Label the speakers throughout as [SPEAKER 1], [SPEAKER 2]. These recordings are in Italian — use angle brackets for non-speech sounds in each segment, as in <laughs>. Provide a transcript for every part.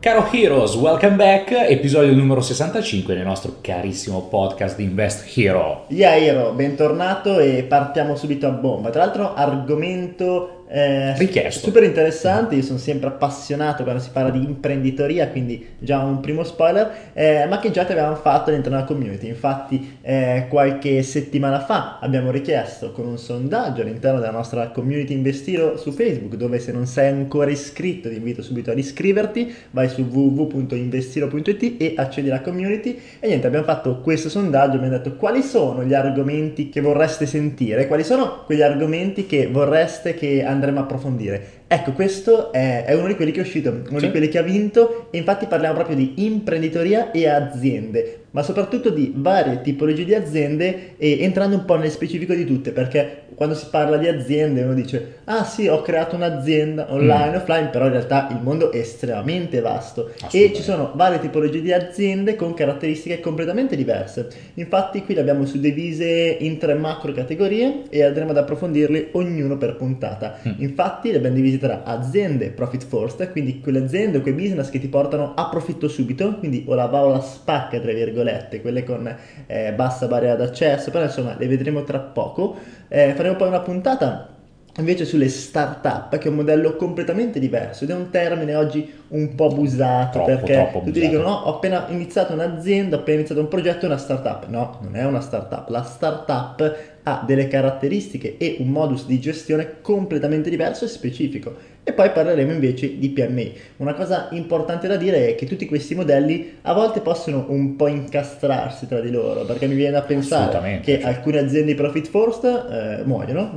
[SPEAKER 1] Caro Heroes, welcome back, episodio numero 65 del nostro carissimo podcast di Invest Hero.
[SPEAKER 2] Yeah Hero, bentornato e partiamo subito a bomba. Tra l'altro argomento
[SPEAKER 1] eh, richiesto.
[SPEAKER 2] Super interessante, io sono sempre appassionato quando si parla di imprenditoria, quindi già un primo spoiler, eh, ma che già ti avevamo fatto all'interno della community. Infatti eh, qualche settimana fa abbiamo richiesto con un sondaggio all'interno della nostra community Investiro su Facebook, dove se non sei ancora iscritto ti invito subito ad iscriverti, vai su www.investiro.it e accedi alla community e niente, abbiamo fatto questo sondaggio, abbiamo detto quali sono gli argomenti che vorreste sentire, quali sono quegli argomenti che vorreste che andassero andremo a approfondire. Ecco, questo è, è, uno di quelli che è uscito, uno sì. di quelli che ha vinto e infatti parliamo proprio di imprenditoria e aziende, ma soprattutto di varie tipologie di aziende e entrando un po' nel specifico di tutte, perché quando si parla di aziende uno dice ah sì ho creato un'azienda online, mm. offline, però in realtà il mondo è estremamente vasto e ci sono varie tipologie di aziende con caratteristiche completamente diverse. Infatti qui le abbiamo suddivise in tre macro categorie e andremo ad approfondirle ognuno per puntata. Mm. Infatti le abbiamo divise tra aziende profit first, quindi quelle aziende o quei business che ti portano a profitto subito, quindi o la va o la spacca tra virgolette, quelle con eh, bassa barriera d'accesso, però insomma le vedremo tra poco. Eh, faremo poi una puntata invece sulle start-up, che è un modello completamente diverso ed è un termine oggi un po' abusato
[SPEAKER 1] troppo,
[SPEAKER 2] perché
[SPEAKER 1] troppo
[SPEAKER 2] tutti dicono no, ho appena iniziato un'azienda, ho appena iniziato un progetto, è una start-up. No, non è una start-up. La start-up ha delle caratteristiche e un modus di gestione completamente diverso e specifico. E poi parleremo invece di PMI. Una cosa importante da dire è che tutti questi modelli a volte possono un po' incastrarsi tra di loro, perché mi viene da pensare che cioè. alcune aziende profit first eh, muoiono,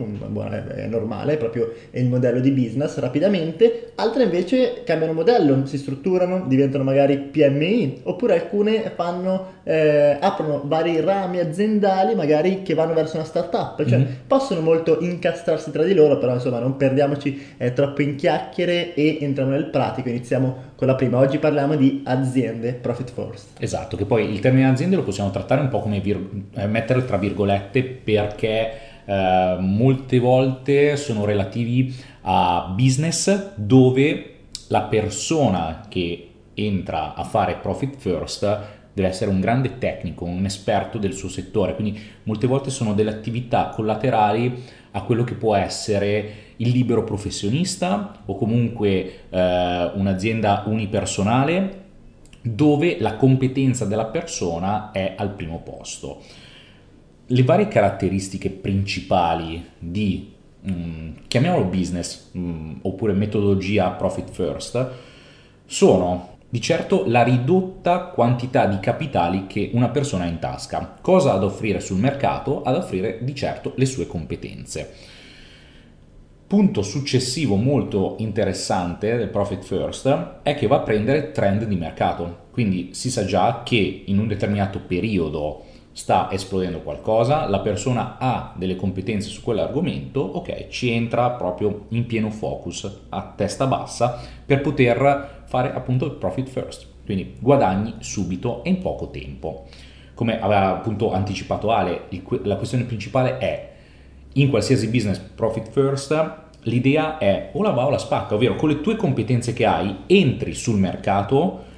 [SPEAKER 2] è normale, è proprio il modello di business rapidamente, altre invece cambiano modello, si strutturano, diventano magari PMI, oppure alcune fanno, eh, aprono vari rami aziendali magari che vanno verso una startup, cioè mm-hmm. possono molto incastrarsi tra di loro, però insomma non perdiamoci eh, troppo in chiacchiere e entriamo nel pratico, iniziamo con la prima. Oggi parliamo di aziende profit first.
[SPEAKER 1] Esatto, che poi il termine aziende lo possiamo trattare un po' come vir- eh, mettere tra virgolette perché eh, molte volte sono relativi a business dove la persona che entra a fare profit first deve essere un grande tecnico, un esperto del suo settore, quindi molte volte sono delle attività collaterali a quello che può essere il libero professionista o comunque eh, un'azienda unipersonale dove la competenza della persona è al primo posto. Le varie caratteristiche principali di, mh, mm, chiamiamolo business mh, mm, oppure metodologia profit first, sono di certo la ridotta quantità di capitali che una persona ha in tasca. Cosa ad offrire sul mercato? Ad offrire di certo le sue competenze. Punto successivo molto interessante del Profit First è che va a prendere trend di mercato. Quindi si sa già che in un determinato periodo sta esplodendo qualcosa, la persona ha delle competenze su quell'argomento, ok, ci entra proprio in pieno focus, a testa bassa, per poter fare appunto il profit first, quindi guadagni subito e in poco tempo. Come aveva appunto anticipato Ale, la questione principale è in qualsiasi business profit first l'idea è o la va o la spacca, ovvero con le tue competenze che hai entri sul mercato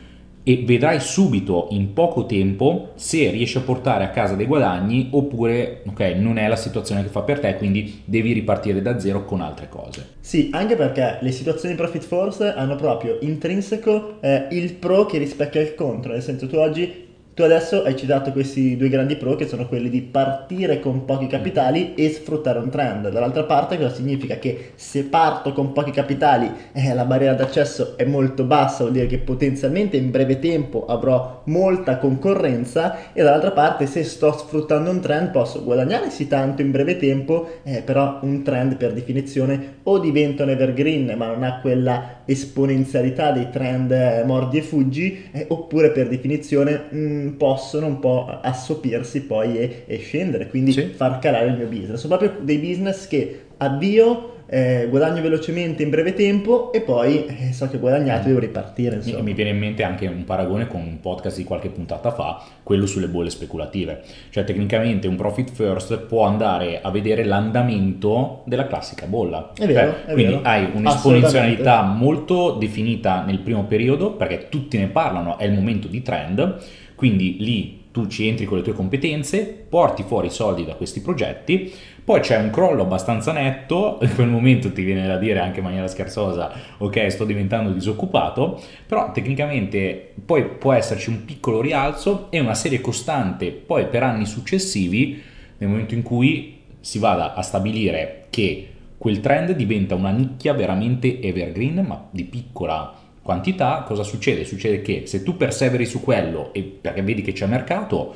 [SPEAKER 1] e vedrai subito in poco tempo se riesci a portare a casa dei guadagni oppure ok non è la situazione che fa per te quindi devi ripartire da zero con altre cose.
[SPEAKER 2] Sì anche perché le situazioni profit force hanno proprio intrinseco eh, il pro che rispecchia il contro. Nel senso tu oggi tu adesso hai citato questi due grandi pro che sono quelli di partire con pochi capitali e sfruttare un trend. Dall'altra parte cosa significa? Che se parto con pochi capitali eh, la barriera d'accesso è molto bassa, vuol dire che potenzialmente in breve tempo avrò molta concorrenza e dall'altra parte se sto sfruttando un trend posso guadagnare sì tanto in breve tempo, eh, però un trend per definizione o diventa un evergreen ma non ha quella esponenzialità dei trend eh, mordi e fuggi eh, oppure per definizione... Mh, mm, possono un po' assopirsi poi e, e scendere, quindi sì. far calare il mio business. Sono proprio dei business che avvio eh, guadagno velocemente in breve tempo e poi eh, so che ho guadagnato e devo ripartire.
[SPEAKER 1] Mi, mi, viene in mente anche un paragone con un podcast di qualche puntata fa, quello sulle bolle speculative. Cioè tecnicamente un profit first può andare a vedere l'andamento della classica bolla.
[SPEAKER 2] È vero,
[SPEAKER 1] cioè,
[SPEAKER 2] è
[SPEAKER 1] quindi
[SPEAKER 2] vero.
[SPEAKER 1] hai un'esponenzialità molto definita nel primo periodo perché tutti ne parlano, è il momento di trend, quindi lì tu ci entri con le tue competenze, porti fuori i soldi da questi progetti, poi c'è un crollo abbastanza netto, <laughs> in quel momento ti viene da dire anche in maniera scherzosa, ok sto diventando disoccupato, però tecnicamente poi può esserci un piccolo rialzo e una serie costante poi per anni successivi, nel momento in cui si vada a stabilire che quel trend diventa una nicchia veramente evergreen, ma di piccola quantità, cosa succede? Succede che se tu perseveri su quello e perché vedi che c'è mercato,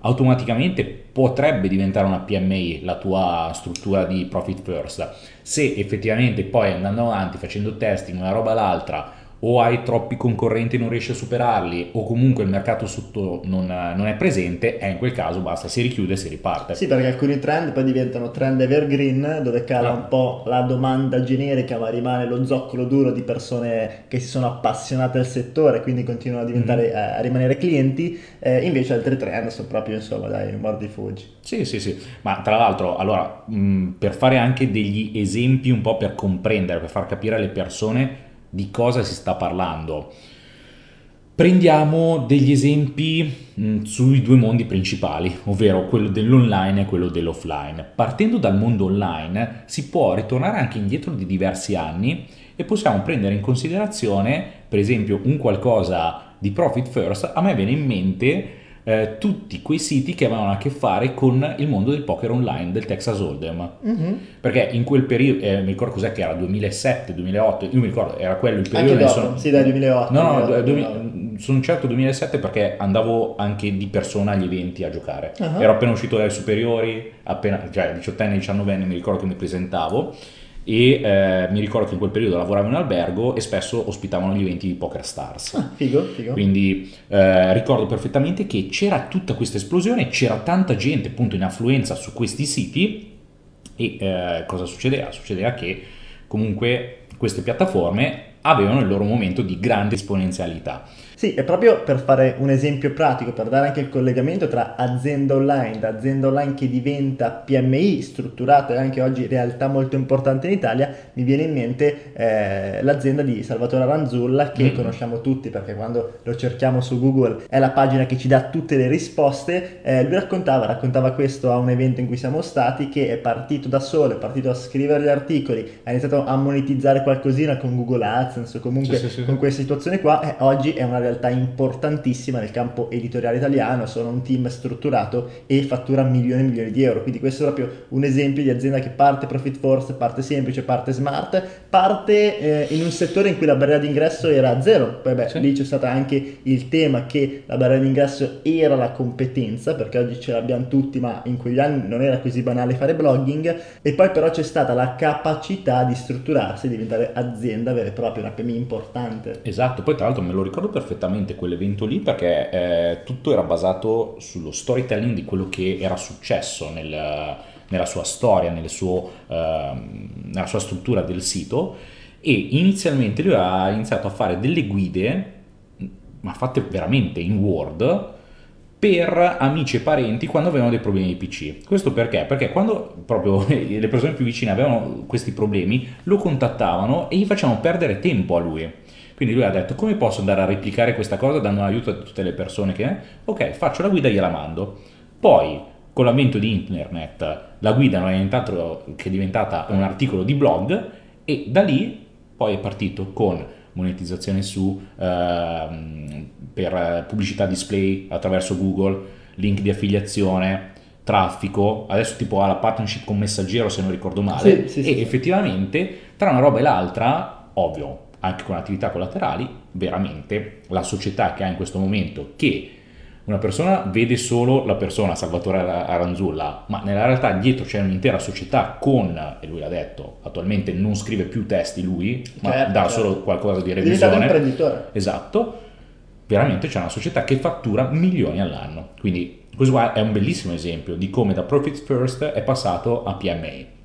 [SPEAKER 1] automaticamente potrebbe diventare una PMI la tua struttura di profit first. Se effettivamente poi andando avanti facendo testing una roba l'altra o hai troppi concorrenti e non riesci a superarli o comunque il mercato sotto non, non, è presente e in quel caso basta, si richiude e si riparte.
[SPEAKER 2] Sì, perché alcuni trend poi diventano trend evergreen dove cala ah. un po' la domanda generica ma rimane lo zoccolo duro di persone che si sono appassionate al settore quindi continuano a, diventare, mm. a rimanere clienti, eh, invece altri trend sono proprio insomma dai, mordi fuggi.
[SPEAKER 1] Sì, sì, sì, ma tra l'altro allora mh, per fare anche degli esempi un po' per comprendere, per far capire alle persone di cosa si sta parlando. Prendiamo degli esempi mh, sui due mondi principali, ovvero quello dell'online e quello dell'offline. Partendo dal mondo online si può ritornare anche indietro di diversi anni e possiamo prendere in considerazione, per esempio, un qualcosa di profit first. A me viene in mente eh, tutti quei siti che avevano a che fare con il mondo del poker online, del Texas Hold'em. Mm-hmm. Perché in quel periodo, eh, mi ricordo cos'è che era, 2007, 2008, io mi ricordo, era quello il periodo...
[SPEAKER 2] Anche dopo, sono... sì dai 2008.
[SPEAKER 1] No, no,
[SPEAKER 2] 2008,
[SPEAKER 1] 2008. sono certo 2007 perché andavo anche di persona agli eventi a giocare. Uh-huh. Ero appena uscito dai superiori, appena, cioè 18 anni, 19 anni mi ricordo che mi presentavo e eh, mi ricordo che in quel periodo lavoravo in albergo e spesso ospitavano gli eventi di Poker Stars.
[SPEAKER 2] Ah, figo, figo.
[SPEAKER 1] Quindi eh, ricordo perfettamente che c'era tutta questa esplosione, c'era tanta gente appunto in affluenza su questi siti e eh, cosa succedeva? Succedeva che comunque queste piattaforme avevano il loro momento di grande esponenzialità.
[SPEAKER 2] Sì, è proprio per fare un esempio pratico, per dare anche il collegamento tra azienda online, da azienda online che diventa PMI strutturata e anche oggi realtà molto importante in Italia, mi viene in mente eh, l'azienda di Salvatore Aranzulla che mm. conosciamo tutti perché quando lo cerchiamo su Google è la pagina che ci dà tutte le risposte. Eh, lui raccontava, raccontava questo a un evento in cui siamo stati, che è partito da solo, è partito a scrivere gli articoli, ha iniziato a monetizzare qualcosina con Google AdSense o comunque sì, sì, sì. con queste situazioni qua e oggi è una realtà importantissima nel campo editoriale italiano, sono un team strutturato e fattura milioni e milioni di euro, quindi questo è proprio un esempio di azienda che parte profit force, parte semplice, parte smart, parte eh, in un settore in cui la barriera d'ingresso era zero, poi beh, sì. lì c'è stato anche il tema che la barriera d'ingresso era la competenza, perché oggi ce l'abbiamo tutti, ma in quegli anni non era così banale fare blogging, e poi però c'è stata la capacità di strutturarsi e diventare azienda vera e propria, una PMI importante.
[SPEAKER 1] Esatto, poi tra l'altro me lo ricordo perfettamente quell'evento lì perché eh, tutto era basato sullo storytelling di quello che era successo nel, nella sua storia, suo, eh, nella sua struttura del sito e inizialmente lui ha iniziato a fare delle guide, ma fatte veramente in Word, per amici e parenti quando avevano dei problemi di PC. Questo perché? Perché quando proprio <laughs> le persone più vicine avevano questi problemi, lo contattavano e gli facevano perdere tempo a lui. Quindi lui ha detto come posso andare a replicare questa cosa dando un aiuto a tutte le persone che... Ok, faccio la guida e gliela mando. Poi, con l'avvento di internet, la guida non è diventato, che è diventata un articolo di blog e da lì poi è partito con monetizzazione su, ehm, per pubblicità display attraverso Google, link di affiliazione, traffico, adesso tipo ha la partnership con Messaggero se non ricordo male, sì, sì, e sì. effettivamente tra una roba e l'altra, ovvio, anche con attività collaterali, veramente la società che ha in questo momento che una persona vede solo la persona Salvatore Aranzulla, ma nella realtà dietro c'è un'intera società con, e lui l'ha detto, attualmente non scrive più testi lui, ma certo, dà certo. solo qualcosa di revisione.
[SPEAKER 2] Diventa imprenditore.
[SPEAKER 1] Esatto. Veramente c'è una società che fattura milioni all'anno. Quindi questo è un bellissimo esempio di come da Profit First è passato a PMA.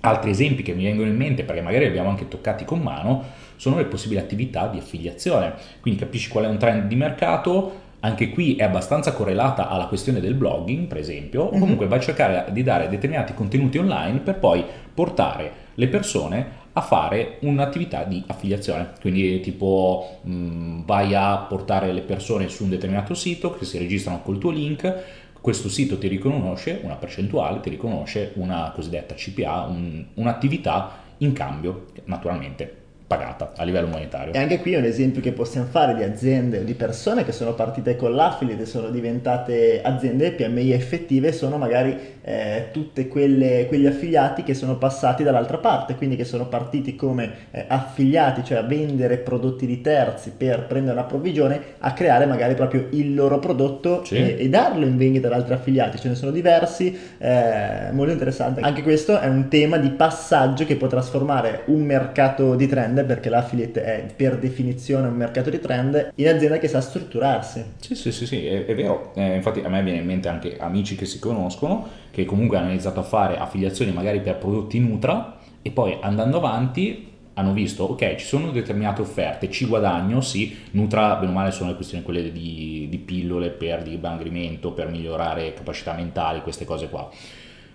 [SPEAKER 1] Altri esempi che mi vengono in mente, perché magari li abbiamo anche toccati con mano, sono le possibili attività di affiliazione. Quindi capisci qual è un trend di mercato, anche qui è abbastanza correlata alla questione del blogging, per esempio, o mhm. comunque vai a cercare di dare determinati contenuti online per poi portare le persone a fare un'attività di affiliazione. Quindi tipo mh, mm, vai a portare le persone su un determinato sito che si registrano col tuo link, questo sito ti riconosce una percentuale, ti riconosce una cosiddetta CPA, un, un'attività in cambio, naturalmente pagata a livello monetario.
[SPEAKER 2] E anche qui è un esempio che possiamo fare di aziende o di persone che sono partite con l'affiliate e sono diventate aziende PMI effettive, sono magari eh, tutte quegli affiliati che sono passati dall'altra parte, quindi che sono partiti come eh, affiliati, cioè a vendere prodotti di terzi per prendere una provvigione, a creare magari proprio il loro prodotto sì. e, e, darlo in vendita ad altri affiliati. Ce ne sono diversi, eh, molto interessante. Anche questo è un tema di passaggio che può trasformare un mercato di trend trend, perché l'affiliate è per definizione un mercato di trend, in azienda che sa strutturarsi.
[SPEAKER 1] Sì, sì, sì, sì è, è vero. Eh, infatti a me viene in mente anche amici che si conoscono, che comunque hanno iniziato a fare affiliazioni magari per prodotti Nutra e poi andando avanti hanno visto, ok, ci sono determinate offerte, ci guadagno, sì, Nutra, bene o male, sono le questioni quelle di, di pillole per dimagrimento, per migliorare capacità mentali, queste cose qua.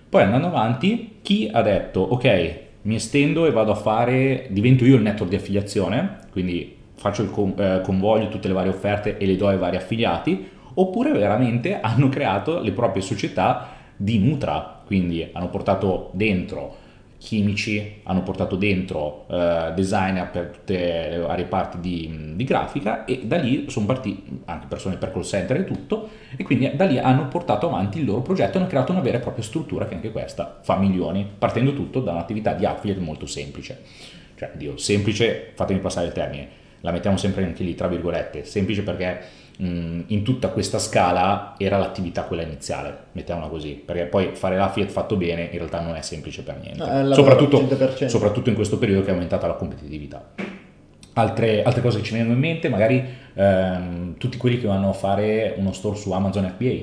[SPEAKER 1] Poi andando avanti, chi ha detto, ok, mi estendo e vado a fare, divento io il network di affiliazione, quindi faccio il con, eh, convoglio tutte le varie offerte e le do ai vari affiliati, oppure veramente <laughs> hanno creato le proprie società di Nutra, quindi hanno portato dentro chimici, hanno portato dentro uh, designer per tutte le varie parti di, di, grafica e da lì sono partiti anche persone per call center e tutto e quindi da lì hanno portato avanti il loro progetto e hanno creato una vera e propria struttura che anche questa fa milioni, partendo tutto da un'attività di affiliate molto semplice. Cioè, Dio, semplice, fatemi passare il termine, la mettiamo sempre anche lì tra virgolette, semplice perché in tutta questa scala era l'attività quella iniziale, mettiamola così, perché poi fare l'affiliate fatto bene in realtà non è semplice per niente, no, soprattutto, soprattutto, in questo periodo che è aumentata la competitività. Altre, altre cose che ci vengono in mente, magari ehm, tutti quelli che vanno a fare uno store su Amazon FBA,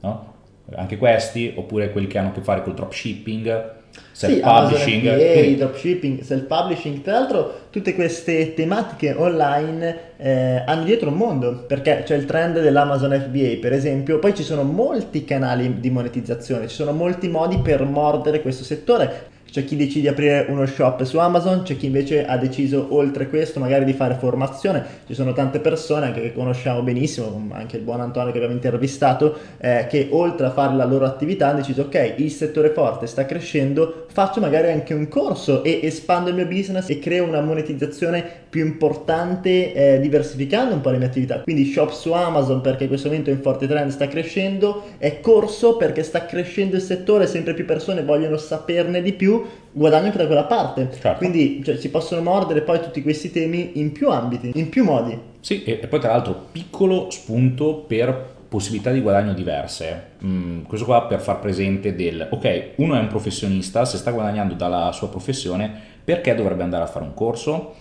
[SPEAKER 1] no? anche questi, oppure quelli che hanno a che fare col dropshipping,
[SPEAKER 2] self-publishing, sì, dropshipping, self-publishing, tra l'altro tutte queste tematiche online eh, hanno dietro un mondo, perché c'è il trend dell'Amazon FBA per esempio, poi ci sono molti canali di monetizzazione, ci sono molti modi per mordere questo settore, c'è chi decide di aprire uno shop su Amazon, c'è chi invece ha deciso oltre questo magari di fare formazione, ci sono tante persone anche che conosciamo benissimo, anche il buon Antonio che abbiamo intervistato, eh, che oltre a fare la loro attività hanno deciso ok, il settore forte sta crescendo, faccio magari anche un corso e espando il mio business e creo una monetizzazione più importante eh, diversificando un po' le mie attività. Quindi shop su Amazon perché in questo momento è in forte trend sta crescendo, è corso perché sta crescendo il settore, sempre più persone vogliono saperne di più guadagno anche da quella parte. Certo. Quindi cioè, si possono mordere poi tutti questi temi in più ambiti, in più modi.
[SPEAKER 1] Sì, e, poi tra l'altro piccolo spunto per possibilità di guadagno diverse. Mm, questo qua per far presente del, ok, uno è un professionista, se sta guadagnando dalla sua professione, perché dovrebbe andare a fare un corso?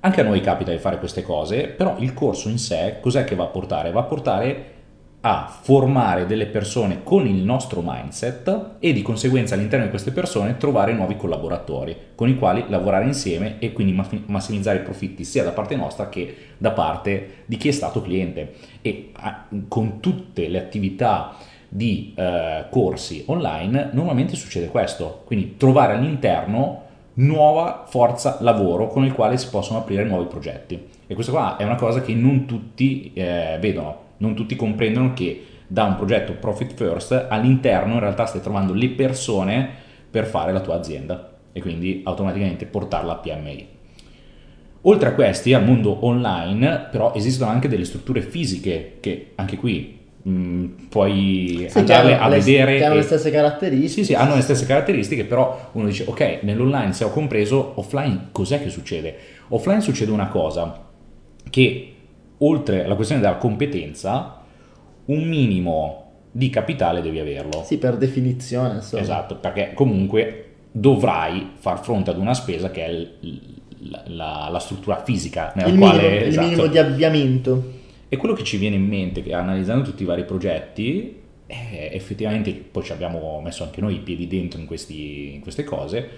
[SPEAKER 1] Anche a noi capita di fare queste cose, però il corso in sé cos'è che va a portare? Va a portare a formare delle persone con il nostro mindset e di conseguenza all'interno di queste persone trovare nuovi collaboratori con i quali lavorare insieme e quindi massimizzare i profitti sia da parte nostra che da parte di chi è stato cliente. E con tutte le attività di eh, corsi online normalmente succede questo quindi trovare all'interno nuova forza lavoro con il quale si possono aprire nuovi progetti. E questa qua è una cosa che non tutti eh, vedono non tutti comprendono che da un progetto profit first all'interno in realtà stai trovando le persone per fare la tua azienda e quindi automaticamente portarla a PMI. Oltre a questi, al mondo online, però esistono anche delle strutture fisiche che anche qui mh, mm, puoi sì, andarle a
[SPEAKER 2] le,
[SPEAKER 1] vedere.
[SPEAKER 2] Che hanno e... le stesse caratteristiche.
[SPEAKER 1] Sì, sì, hanno le stesse caratteristiche, però uno dice, ok, nell'online se ho compreso, offline cos'è che succede? Offline succede una cosa, che oltre alla questione della competenza, un minimo di capitale devi averlo.
[SPEAKER 2] Sì, per definizione. Insomma.
[SPEAKER 1] Esatto, perché comunque dovrai far fronte ad una spesa che è l- la, la, struttura fisica nella
[SPEAKER 2] il
[SPEAKER 1] quale...
[SPEAKER 2] Minimo, esatto. Il minimo di avviamento.
[SPEAKER 1] E quello che ci viene in mente, che analizzando tutti i vari progetti, è effettivamente, poi ci abbiamo messo anche noi i piedi dentro in, questi, in queste cose,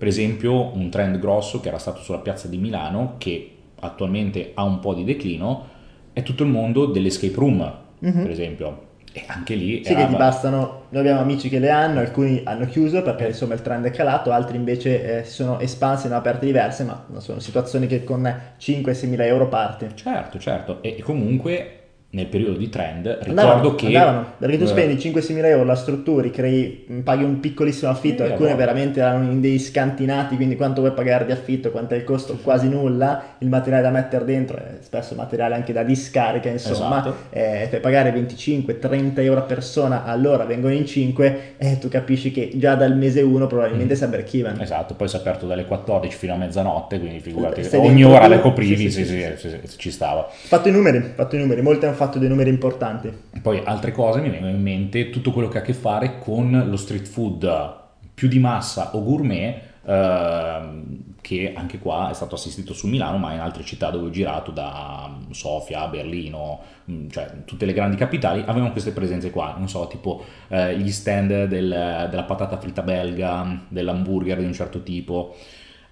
[SPEAKER 1] Per esempio un trend grosso che era stato sulla piazza di Milano, che attualmente ha un po' di declino, è tutto il mondo dell'escape room,
[SPEAKER 2] Mhm.
[SPEAKER 1] per esempio. E anche lì
[SPEAKER 2] Sì,
[SPEAKER 1] era-
[SPEAKER 2] che ti bastano, noi abbiamo amici che le hanno, alcuni hanno chiuso perché insomma il trend è calato, altri invece eh, si sono espansi in aperte diverse, ma sono situazioni che con 5-6 mila euro parti.
[SPEAKER 1] Certo, certo. E comunque nel periodo di trend ricordo
[SPEAKER 2] Andavano,
[SPEAKER 1] che...
[SPEAKER 2] andavano, perché tu
[SPEAKER 1] eh,
[SPEAKER 2] spendi 5-6 mila euro, la strutturi, crei, paghi un piccolissimo affitto,
[SPEAKER 1] Sì,
[SPEAKER 2] alcune
[SPEAKER 1] no.
[SPEAKER 2] veramente erano in dei scantinati, quindi quanto vuoi pagare di affitto, quanto è il costo, quasi nulla, il materiale da mettere dentro, è spesso materiale anche da discarica, insomma,
[SPEAKER 1] Esatto.
[SPEAKER 2] eh, fai pagare 25-30 euro a persona, allora vengono in 5 e tu capisci che già dal mese 1 probabilmente
[SPEAKER 1] Mm.
[SPEAKER 2] si break-even.
[SPEAKER 1] Esatto, poi si è aperto dalle 14 fino a mezzanotte, quindi figurati, ogni ora le coprivi,
[SPEAKER 2] Sì,
[SPEAKER 1] sì,
[SPEAKER 2] sì,
[SPEAKER 1] ci stava.
[SPEAKER 2] Fatto i numeri, fatto i numeri, molti hanno fatto dei numeri importanti.
[SPEAKER 1] Poi altre cose mi vengono in mente, tutto quello che ha a che fare con lo street food più di massa o gourmet, ehm, che anche qua è stato assistito su Milano, ma in altre città dove ho girato, da Sofia, Berlino, mh, cioè tutte le grandi capitali, avevano queste presenze qua, non so, tipo eh, gli stand del- della patata fritta belga, dell'hamburger di un certo tipo.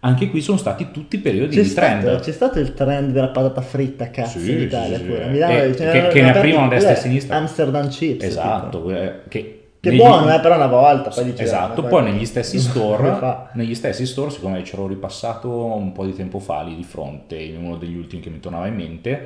[SPEAKER 1] Anche qui sono stati tutti periodi
[SPEAKER 2] C'è
[SPEAKER 1] di trend.
[SPEAKER 2] stato, c'è stato il trend della patata fritta, cazzo,
[SPEAKER 1] Sì,
[SPEAKER 2] in Italia
[SPEAKER 1] sì,
[SPEAKER 2] pure.
[SPEAKER 1] sì.
[SPEAKER 2] Milano
[SPEAKER 1] Eh,
[SPEAKER 2] ce n'erano
[SPEAKER 1] che- che ne
[SPEAKER 2] aperti-
[SPEAKER 1] aprivano a destra e a sinistra.
[SPEAKER 2] Amsterdam Chips.
[SPEAKER 1] Esatto, eh, che,
[SPEAKER 2] Che
[SPEAKER 1] negli-
[SPEAKER 2] buono, eh, però una volta. Poi dice,
[SPEAKER 1] Esatto,
[SPEAKER 2] "Ma
[SPEAKER 1] poi negli stessi <laughs> store,
[SPEAKER 2] fa?"
[SPEAKER 1] negli stessi store, siccome c'ero ripassato un po' di tempo fa lì di fronte, in uno degli ultimi che mi tornava in mente, è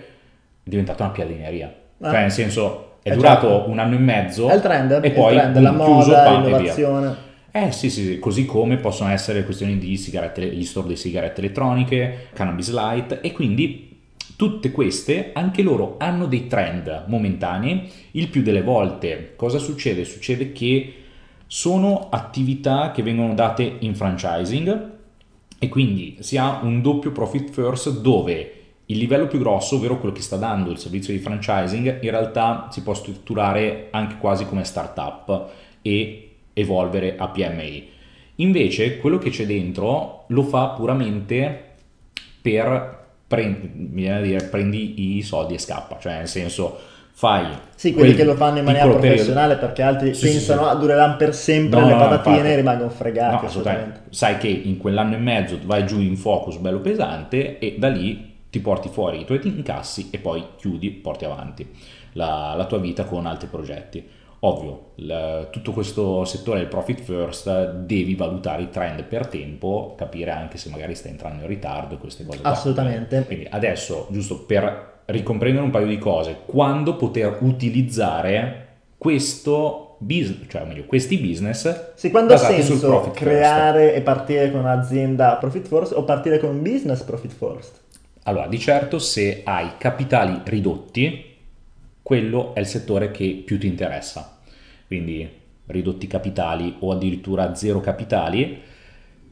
[SPEAKER 1] diventata una piadineria.
[SPEAKER 2] Ah.
[SPEAKER 1] Cioè, nel senso, è
[SPEAKER 2] Eh,
[SPEAKER 1] durato
[SPEAKER 2] certo.
[SPEAKER 1] un anno e mezzo
[SPEAKER 2] È il trend,
[SPEAKER 1] e
[SPEAKER 2] il
[SPEAKER 1] poi
[SPEAKER 2] trend,
[SPEAKER 1] boom,
[SPEAKER 2] la
[SPEAKER 1] chiuso,
[SPEAKER 2] moda,
[SPEAKER 1] e via.
[SPEAKER 2] l'innovazione.
[SPEAKER 1] Eh sì, sì, sì, così come possono essere questioni di sigarette, gli store di sigarette elettroniche, cannabis light e quindi tutte queste, anche loro hanno dei trend momentanei. Il più delle volte cosa succede? Succede che sono attività che vengono date in franchising e quindi si ha un doppio profit first dove il livello più grosso, ovvero quello che sta dando il servizio di franchising, in realtà si può strutturare anche quasi come startup e evolvere a PMI. Invece quello che c'è dentro lo fa puramente per da dire, prendi i soldi e scappa, cioè nel senso fai
[SPEAKER 2] Sì, quelli
[SPEAKER 1] quel
[SPEAKER 2] che lo fanno in maniera
[SPEAKER 1] piccolo periodo-
[SPEAKER 2] professionale perché altri
[SPEAKER 1] Sì, sì,
[SPEAKER 2] pensano
[SPEAKER 1] sì.
[SPEAKER 2] ah dureranno per sempre
[SPEAKER 1] No,
[SPEAKER 2] le
[SPEAKER 1] no,
[SPEAKER 2] patatine
[SPEAKER 1] infatti.
[SPEAKER 2] e rimangono fregati.
[SPEAKER 1] No, assolutamente. Sai che in quell'anno e mezzo vai giù in focus bello pesante e da lì ti porti fuori i tuoi incassi e poi chiudi, porti avanti la, la tua vita con altri progetti. Ovvio, il- tutto questo settore del profit first devi valutare i trend per tempo, capire anche se magari stai entrando in ritardo e queste cose. qua.
[SPEAKER 2] Assolutamente.
[SPEAKER 1] Quindi adesso, giusto per ricomprendere un paio di cose, quando poter utilizzare questo business, cioè meglio, questi business
[SPEAKER 2] Sì, quando ha senso
[SPEAKER 1] profit first.
[SPEAKER 2] creare e partire con un'azienda profit first o partire con un business profit first?
[SPEAKER 1] Allora, di certo se hai capitali ridotti, quello è il settore che più ti interessa. Quindi ridotti capitali o addirittura zero capitali,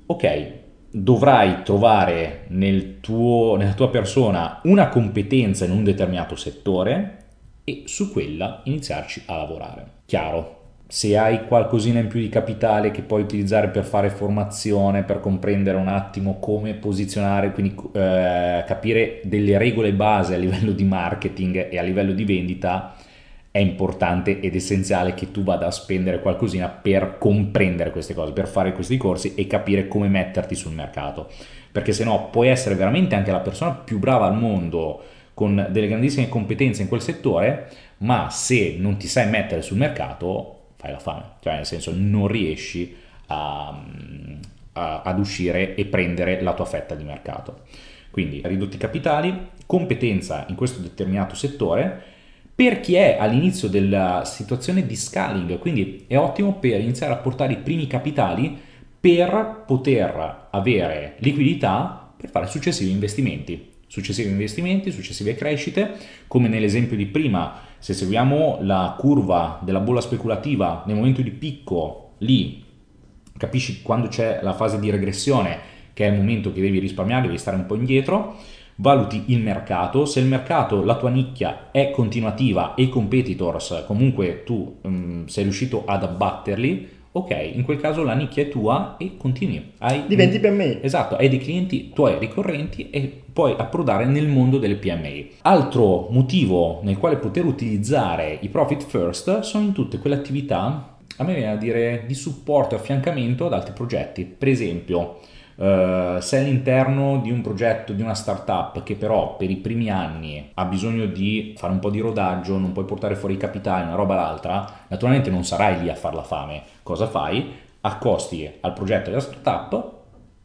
[SPEAKER 1] ok, dovrai trovare nel tuo- nella tua persona una competenza in un determinato settore e su quella iniziarci a lavorare. Chiaro, se hai qualcosina in più di capitale che puoi utilizzare per fare formazione, per comprendere un attimo come posizionare, quindi eh, capire delle regole base a livello di marketing e a livello di vendita, è importante ed essenziale che tu vada a spendere qualcosina per comprendere queste cose, per fare questi corsi e capire come metterti sul mercato. Perché se no puoi essere veramente anche la persona più brava al mondo con delle grandissime competenze in quel settore, ma se non ti sai mettere sul mercato fai la fame, cioè nel senso non riesci a, a- ad uscire e prendere la tua fetta di mercato. Quindi ridotti capitali, competenza in questo determinato settore, per chi è all'inizio della situazione di scaling, quindi è ottimo per iniziare a portare i primi capitali per poter avere liquidità per fare successivi investimenti. Successivi investimenti, successive crescite, come nell'esempio di prima, se seguiamo la curva della bolla speculativa nel momento di picco, lì capisci quando c'è la fase di regressione, che è il momento che devi risparmiare, devi stare un po' indietro, valuti il mercato, se il mercato, la tua nicchia è continuativa e i competitors comunque tu mm, sei riuscito ad abbatterli, ok, in quel caso la nicchia è tua e continui. Hai,
[SPEAKER 2] Diventi PMI.
[SPEAKER 1] Esatto, hai dei clienti tuoi ricorrenti e puoi approdare nel mondo delle PMI. Altro motivo nel quale poter utilizzare i profit first sono in tutte quelle attività, a me viene a dire, di supporto e affiancamento ad altri progetti. Per esempio, Uh, se all'interno di un progetto, di una startup che però per i primi anni ha bisogno di fare un po' di rodaggio, non puoi portare fuori i capitali, una roba l'altra, naturalmente non sarai lì a far la fame. Cosa fai? Accosti al progetto della startup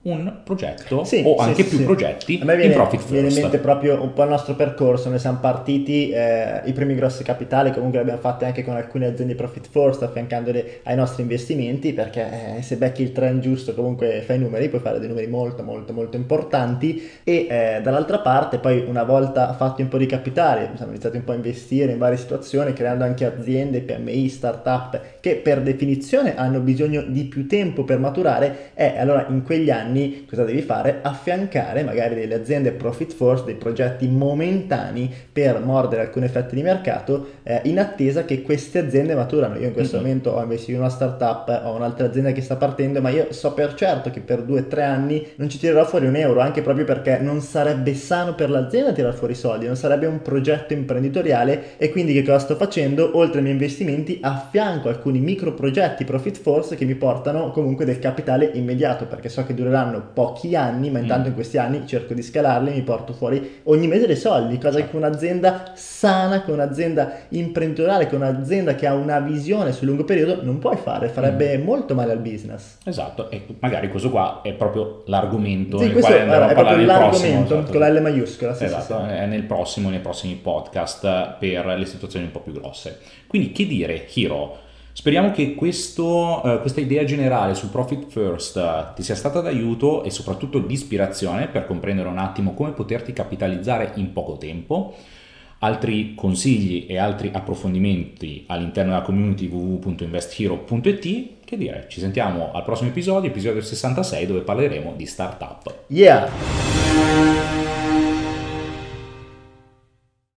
[SPEAKER 1] un progetto sì, o anche sì, più sì. progetti
[SPEAKER 2] a me viene,
[SPEAKER 1] in profit first.
[SPEAKER 2] viene in mente proprio un po' il nostro percorso noi siamo partiti eh, i primi grossi capitali comunque li abbiamo fatti anche con alcune aziende profit first affiancandole ai nostri investimenti perché eh, se becchi il trend giusto comunque fai numeri puoi fare dei numeri molto molto molto importanti e eh, dall'altra parte poi una volta fatti un po' di capitali siamo iniziati un po' a investire in varie situazioni creando anche aziende PMI startup che per definizione hanno bisogno di più tempo per maturare e allora in quegli anni cosa devi fare? Affiancare magari delle aziende profit force, dei progetti momentanei per mordere alcuni effetti di mercato eh, in attesa che queste aziende maturano. Io in questo mm-hmm. momento ho investito in una startup, ho un'altra azienda che sta partendo, ma io so per certo che per due o tre anni non ci tirerò fuori un euro, anche proprio perché non sarebbe sano per l'azienda tirare fuori soldi, non sarebbe un progetto imprenditoriale e quindi che cosa sto facendo? Oltre ai miei investimenti affianco alcuni micro progetti profit force che mi portano comunque del capitale immediato perché so che dureranno dureranno pochi anni, ma intanto mm. in questi anni cerco di scalarli, mi porto fuori ogni mese dei soldi, cosa che un'azienda sana, che un'azienda imprenditoriale, che un'azienda che ha una visione sul lungo periodo non puoi fare, farebbe mm. molto male al business.
[SPEAKER 1] Esatto, e magari questo qua è proprio l'argomento
[SPEAKER 2] sì,
[SPEAKER 1] nel quale
[SPEAKER 2] andremo a parlare nel prossimo. Esatto. Con la L maiuscola.
[SPEAKER 1] Sì, esatto, sì, sì. è nel prossimo, nei prossimi podcast per le situazioni un po' più grosse. Quindi che dire, Hiro? Speriamo che questo, uh, questa idea generale sul Profit First uh, ti sia stata d'aiuto e soprattutto di ispirazione per comprendere un attimo come poterti capitalizzare in poco tempo. Altri consigli e altri approfondimenti all'interno della community www.investhero.it. Che dire, ci sentiamo al prossimo episodio, episodio 66, dove parleremo di startup.
[SPEAKER 2] Yeah!